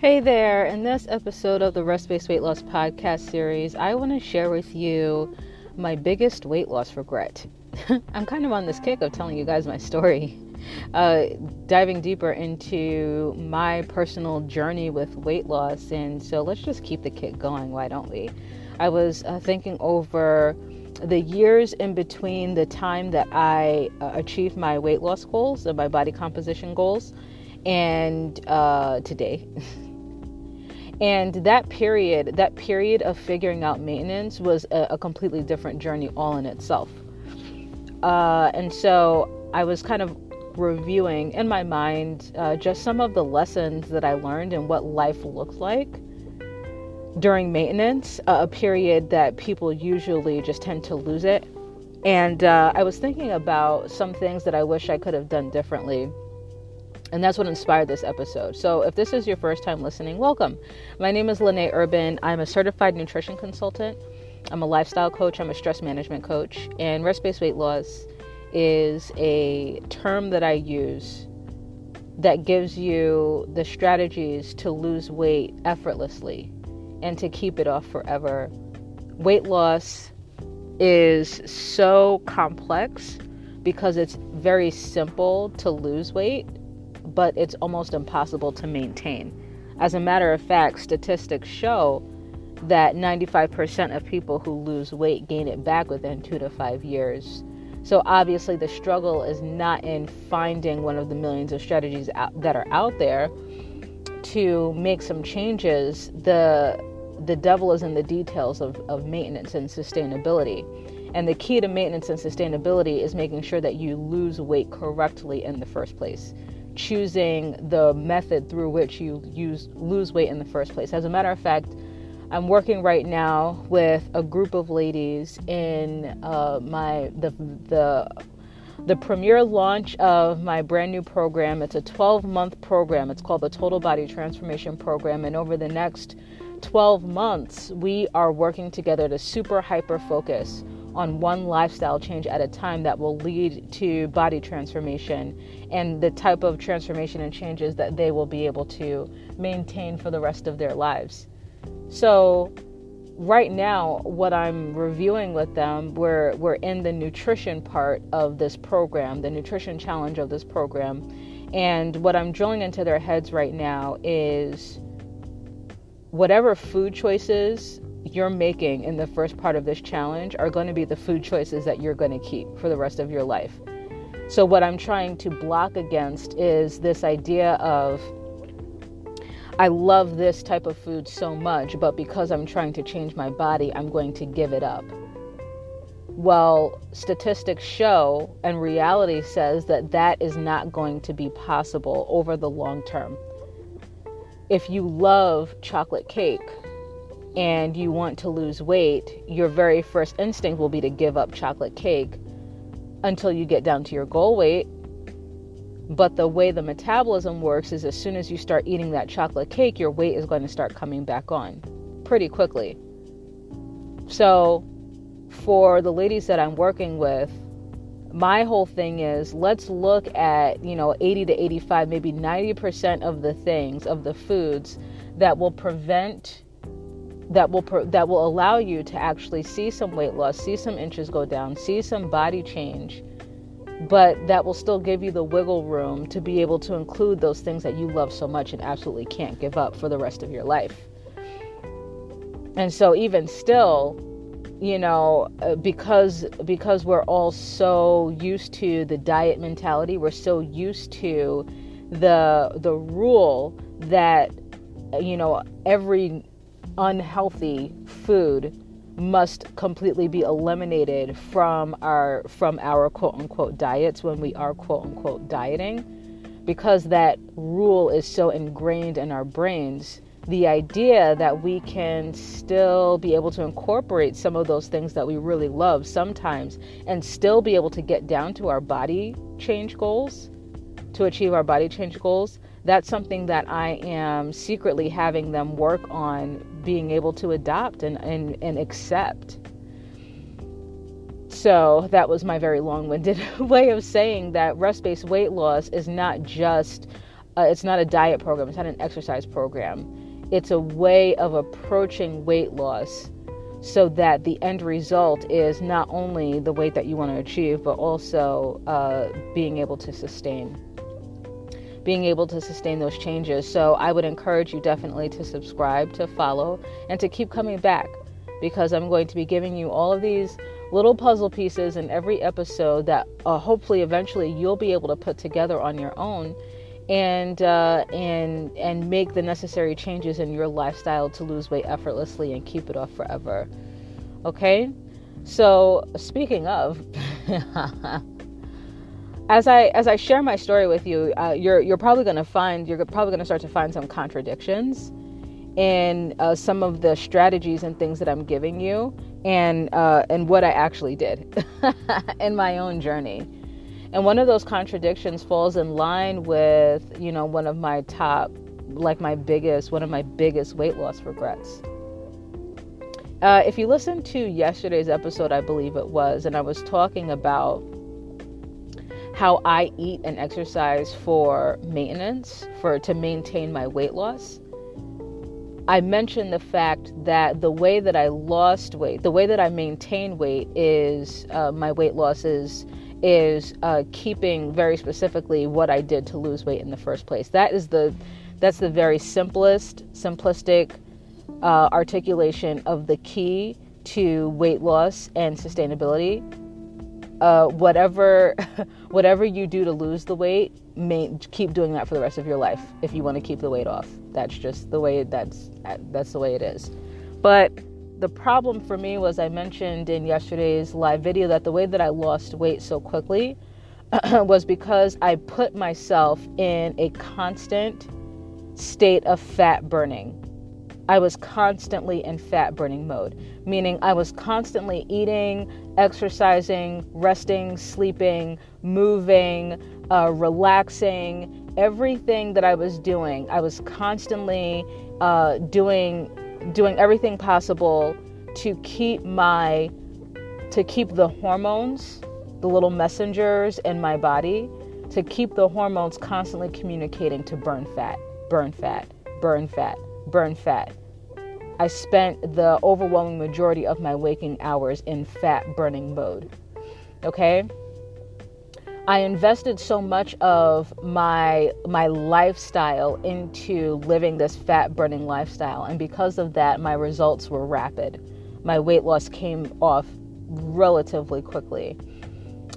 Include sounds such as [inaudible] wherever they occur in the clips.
Hey there, in this episode of the Rest Based Weight Loss Podcast series, I want to share with you my biggest weight loss regret. [laughs] I'm kind of on this kick of telling you guys my story, uh, diving deeper into my personal journey with weight loss. And so let's just keep the kick going, why don't we? I was uh, thinking over the years in between the time that I uh, achieved my weight loss goals and my body composition goals and uh, today. [laughs] and that period that period of figuring out maintenance was a, a completely different journey all in itself. Uh, and so i was kind of reviewing in my mind uh, just some of the lessons that i learned and what life looks like during maintenance uh, a period that people usually just tend to lose it. And uh, i was thinking about some things that i wish i could have done differently and that's what inspired this episode. So, if this is your first time listening, welcome. My name is Lene Urban. I'm a certified nutrition consultant. I'm a lifestyle coach. I'm a stress management coach. And rest based weight loss is a term that I use that gives you the strategies to lose weight effortlessly and to keep it off forever. Weight loss is so complex because it's very simple to lose weight but it's almost impossible to maintain. As a matter of fact, statistics show that 95% of people who lose weight gain it back within two to five years. So, obviously, the struggle is not in finding one of the millions of strategies out, that are out there to make some changes. The, the devil is in the details of, of maintenance and sustainability. And the key to maintenance and sustainability is making sure that you lose weight correctly in the first place choosing the method through which you use lose weight in the first place. As a matter of fact, I'm working right now with a group of ladies in uh, my the the the premiere launch of my brand new program. It's a 12 month program. It's called the Total Body Transformation Program, and over the next 12 months, we are working together to super hyper focus on one lifestyle change at a time that will lead to body transformation and the type of transformation and changes that they will be able to maintain for the rest of their lives. So, right now, what I'm reviewing with them, we're, we're in the nutrition part of this program, the nutrition challenge of this program. And what I'm drilling into their heads right now is whatever food choices you're making in the first part of this challenge are going to be the food choices that you're going to keep for the rest of your life. So, what I'm trying to block against is this idea of I love this type of food so much, but because I'm trying to change my body, I'm going to give it up. Well, statistics show and reality says that that is not going to be possible over the long term. If you love chocolate cake, and you want to lose weight, your very first instinct will be to give up chocolate cake until you get down to your goal weight. But the way the metabolism works is as soon as you start eating that chocolate cake, your weight is going to start coming back on pretty quickly. So, for the ladies that I'm working with, my whole thing is let's look at, you know, 80 to 85, maybe 90% of the things, of the foods that will prevent that will that will allow you to actually see some weight loss, see some inches go down, see some body change, but that will still give you the wiggle room to be able to include those things that you love so much and absolutely can't give up for the rest of your life. And so even still, you know, uh, because because we're all so used to the diet mentality, we're so used to the the rule that you know every unhealthy food must completely be eliminated from our from our quote unquote diets when we are quote unquote dieting because that rule is so ingrained in our brains. The idea that we can still be able to incorporate some of those things that we really love sometimes and still be able to get down to our body change goals to achieve our body change goals that's something that I am secretly having them work on being able to adopt and, and, and accept. So that was my very long winded [laughs] way of saying that rest based weight loss is not just uh, it's not a diet program, it's not an exercise program. It's a way of approaching weight loss so that the end result is not only the weight that you want to achieve, but also uh, being able to sustain. Being able to sustain those changes. So, I would encourage you definitely to subscribe, to follow, and to keep coming back because I'm going to be giving you all of these little puzzle pieces in every episode that uh, hopefully eventually you'll be able to put together on your own and uh, and and make the necessary changes in your lifestyle to lose weight effortlessly and keep it off forever. Okay, so speaking of, [laughs] as I as I share my story with you, uh, you're you're probably going to find you're probably going to start to find some contradictions in uh, some of the strategies and things that I'm giving you, and uh, and what I actually did [laughs] in my own journey. And one of those contradictions falls in line with, you know, one of my top, like my biggest, one of my biggest weight loss regrets. Uh, if you listen to yesterday's episode, I believe it was, and I was talking about how I eat and exercise for maintenance, for to maintain my weight loss. I mentioned the fact that the way that I lost weight, the way that I maintain weight is uh, my weight loss is is uh, keeping very specifically what I did to lose weight in the first place. That is the that's the very simplest, simplistic uh, articulation of the key to weight loss and sustainability. Uh, whatever [laughs] whatever you do to lose the weight, may, keep doing that for the rest of your life if you want to keep the weight off. That's just the way that's that's the way it is. But the problem for me was I mentioned in yesterday's live video that the way that I lost weight so quickly [clears throat] was because I put myself in a constant state of fat burning. I was constantly in fat burning mode, meaning I was constantly eating, exercising, resting, sleeping, moving, uh, relaxing, everything that I was doing. I was constantly uh, doing doing everything possible to keep my to keep the hormones, the little messengers in my body, to keep the hormones constantly communicating to burn fat, burn fat, burn fat, burn fat. I spent the overwhelming majority of my waking hours in fat burning mode. Okay? I invested so much of my my lifestyle into living this fat burning lifestyle and because of that my results were rapid. My weight loss came off relatively quickly.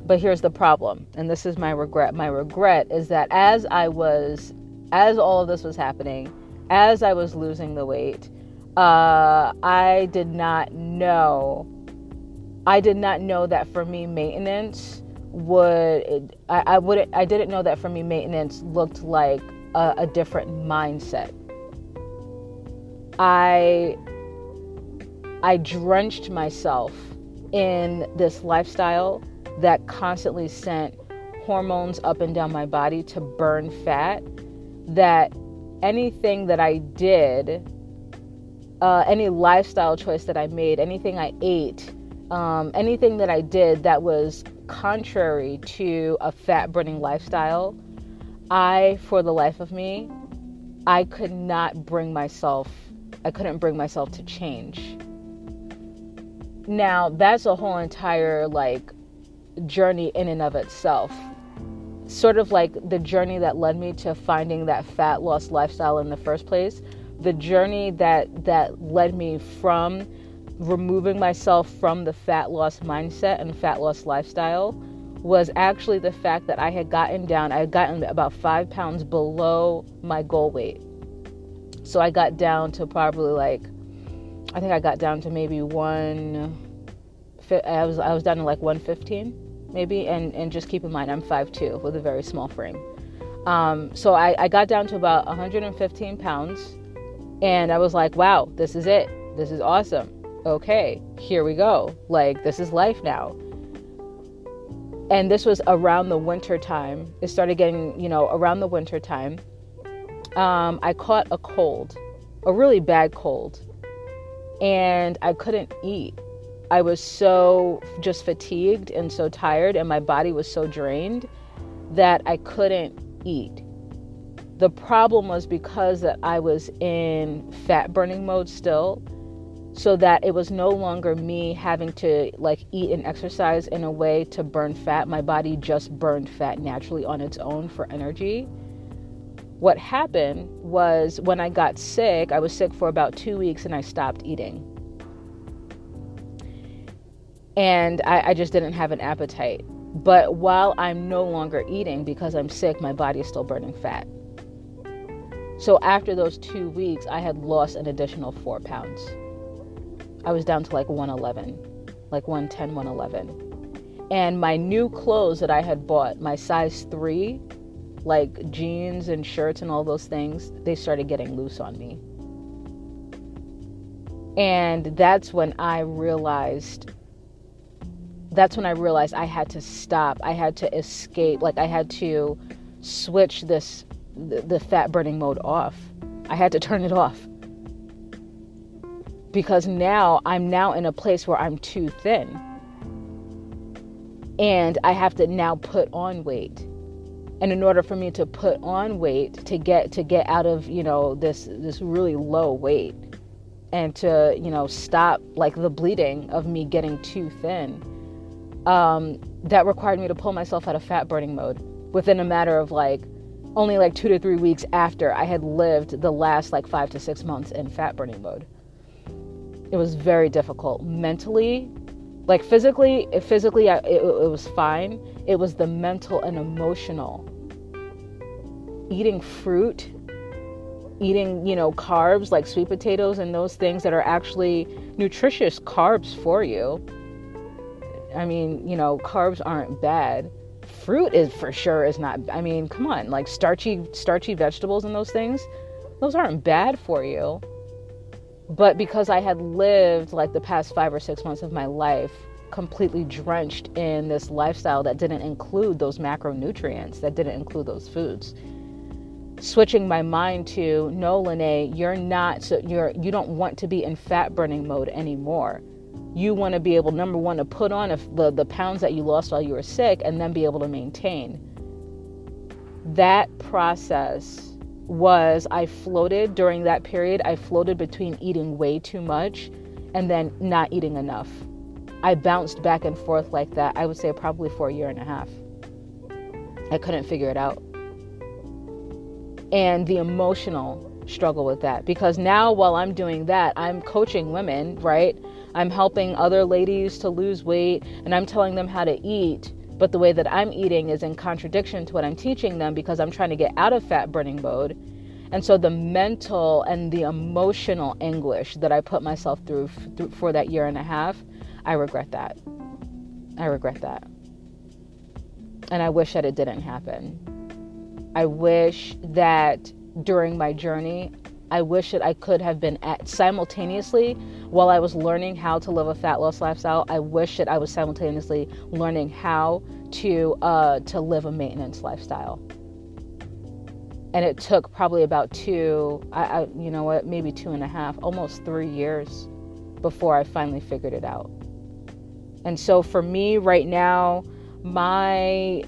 But here's the problem, and this is my regret. My regret is that as I was as all of this was happening, as I was losing the weight, uh, I did not know I did not know that for me maintenance would I, I wouldn't I didn't know that for me maintenance looked like a, a different mindset. I I drenched myself in this lifestyle that constantly sent hormones up and down my body to burn fat that anything that I did uh, any lifestyle choice that I made, anything I ate, um, anything that I did that was contrary to a fat burning lifestyle, I, for the life of me, I could not bring myself, I couldn't bring myself to change. Now, that's a whole entire like journey in and of itself. Sort of like the journey that led me to finding that fat loss lifestyle in the first place, the journey that that led me from removing myself from the fat loss mindset and fat loss lifestyle was actually the fact that I had gotten down, I had gotten about five pounds below my goal weight. So I got down to probably like, I think I got down to maybe one, I was, I was down to like 115 maybe. And, and just keep in mind, I'm 5'2 with a very small frame. Um, so I, I got down to about 115 pounds and I was like, wow, this is it. This is awesome okay, here we go. Like, this is life now. And this was around the winter time. It started getting, you know, around the winter time. Um, I caught a cold, a really bad cold, and I couldn't eat. I was so just fatigued and so tired, and my body was so drained that I couldn't eat. The problem was because that I was in fat burning mode still, so that it was no longer me having to like eat and exercise in a way to burn fat. My body just burned fat naturally on its own for energy. What happened was when I got sick, I was sick for about two weeks and I stopped eating. And I, I just didn't have an appetite. But while I'm no longer eating because I'm sick, my body is still burning fat. So after those two weeks, I had lost an additional four pounds. I was down to like 111, like 110, 111. And my new clothes that I had bought, my size three, like jeans and shirts and all those things, they started getting loose on me. And that's when I realized that's when I realized I had to stop. I had to escape. Like I had to switch this the, fat burning mode off. I had to turn it off. Because now I'm now in a place where I'm too thin. And I have to now put on weight. And in order for me to put on weight to get to get out of, you know, this this really low weight and to, you know, stop like the bleeding of me getting too thin um, that required me to pull myself out of fat burning mode within a matter of like only like two to three weeks after I had lived the last like five to six months in fat burning mode. It was very difficult mentally, like physically. Physically, it, it was fine. It was the mental and emotional. Eating fruit, eating you know carbs like sweet potatoes and those things that are actually nutritious carbs for you I mean, you know, carbs aren't bad. Fruit is for sure is not. I mean, come on, like starchy starchy vegetables and those things, those aren't bad for you. But because I had lived like the past 5 or 6 months of my life completely drenched in this lifestyle that didn't include those macronutrients, that didn't include those foods. Switching my mind to no, Lene, you're not so you're you don't want to be in fat burning mode anymore you want to be able number one to put on the, the pounds that you lost while you were sick and then be able to maintain. That process was i floated during that period i floated between eating way too much and then not eating enough. I bounced back and forth like that i would say probably for a year and a half. I couldn't figure it out. And the emotional struggle with that because now while i'm doing that i'm coaching women right I'm helping other ladies to lose weight and I'm telling them how to eat. But the way that I'm eating is in contradiction to what I'm teaching them because I'm trying to get out of fat burning mode. And so the mental and the emotional anguish that I put myself through, for that year and a half, I regret that. I regret that. And I wish that it didn't happen. I wish that during my journey, I wish that I could have been at simultaneously while I was learning how to live a fat loss lifestyle. I wish that I was simultaneously learning how to uh, to live a maintenance lifestyle. And it took probably about two, I, I, you know what, maybe two and a half, almost three years before I finally figured it out. And so for me right now, my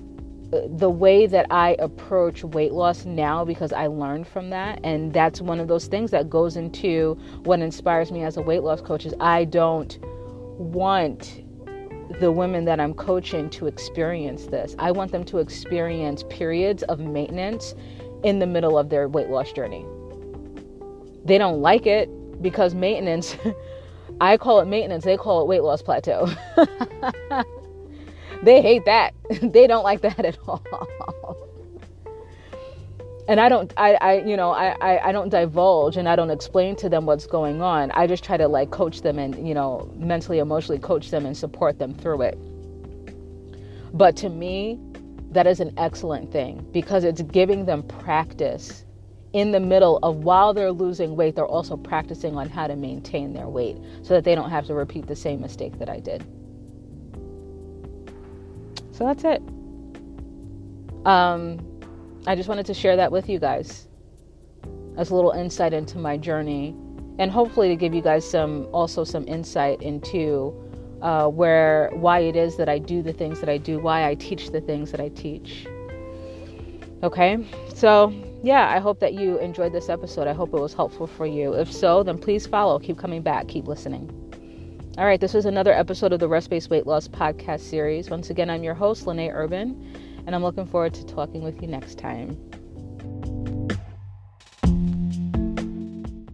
the way that I approach weight loss now because I learned from that and that's one of those things that goes into what inspires me as a weight loss coach is I don't want the women that I'm coaching to experience this. I want them to experience periods of maintenance in the middle of their weight loss journey. They don't like it because maintenance [laughs] I call it maintenance, they call it weight loss plateau. [laughs] they hate that. [laughs] they don't like that at all. [laughs] and I don't, I, I, you know, I, I, I don't divulge and I don't explain to them what's going on. I just try to like coach them and, you know, mentally, emotionally coach them and support them through it. But to me, that is an excellent thing because it's giving them practice in the middle of while they're losing weight, they're also practicing on how to maintain their weight so that they don't have to repeat the same mistake that I did. So that's it. Um, I just wanted to share that with you guys as a little insight into my journey, and hopefully to give you guys some also some insight into uh, where why it is that I do the things that I do, why I teach the things that I teach. Okay, so yeah, I hope that you enjoyed this episode. I hope it was helpful for you. If so, then please follow. Keep coming back. Keep listening. All right, this was another episode of the Rest Based Weight Loss podcast series. Once again, I'm your host, Lene Urban, and I'm looking forward to talking with you next time.